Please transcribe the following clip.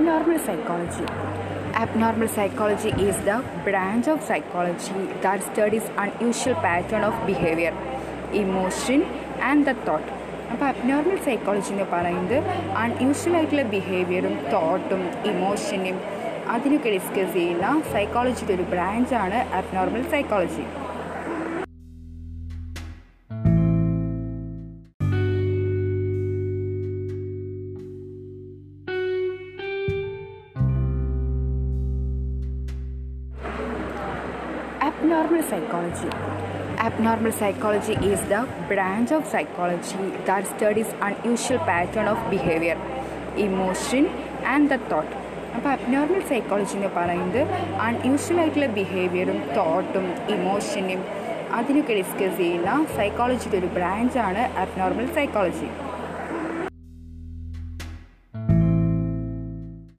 Abnormal psychology. Abnormal psychology is the branch of psychology that studies unusual pattern of behavior, emotion and the thought. അപ്പോൾ abnormal psychology എന്ന് പറയുന്നത് unusual ആയിട്ടുള്ള ബിഹേവിയറും തോട്ടും ഇമോഷനും അതിനൊക്കെ discuss ചെയ്യുന്ന സൈക്കോളജിയുടെ ഒരു ബ്രാഞ്ചാണ് abnormal psychology Abnormal psychology. Abnormal psychology is the branch of psychology that studies unusual pattern of behavior, emotion and the thought. അപ്പോൾ abnormal psychology എന്ന് പറയുന്നത് അൺയൂഷ്വൽ ആയിട്ടുള്ള ബിഹേവിയറും തോട്ടും ഇമോഷനും അതിനൊക്കെ ഡിസ്കസ് ചെയ്യുന്ന സൈക്കോളജിയുടെ ഒരു ബ്രാഞ്ചാണ് അബ്നോർമൽ സൈക്കോളജി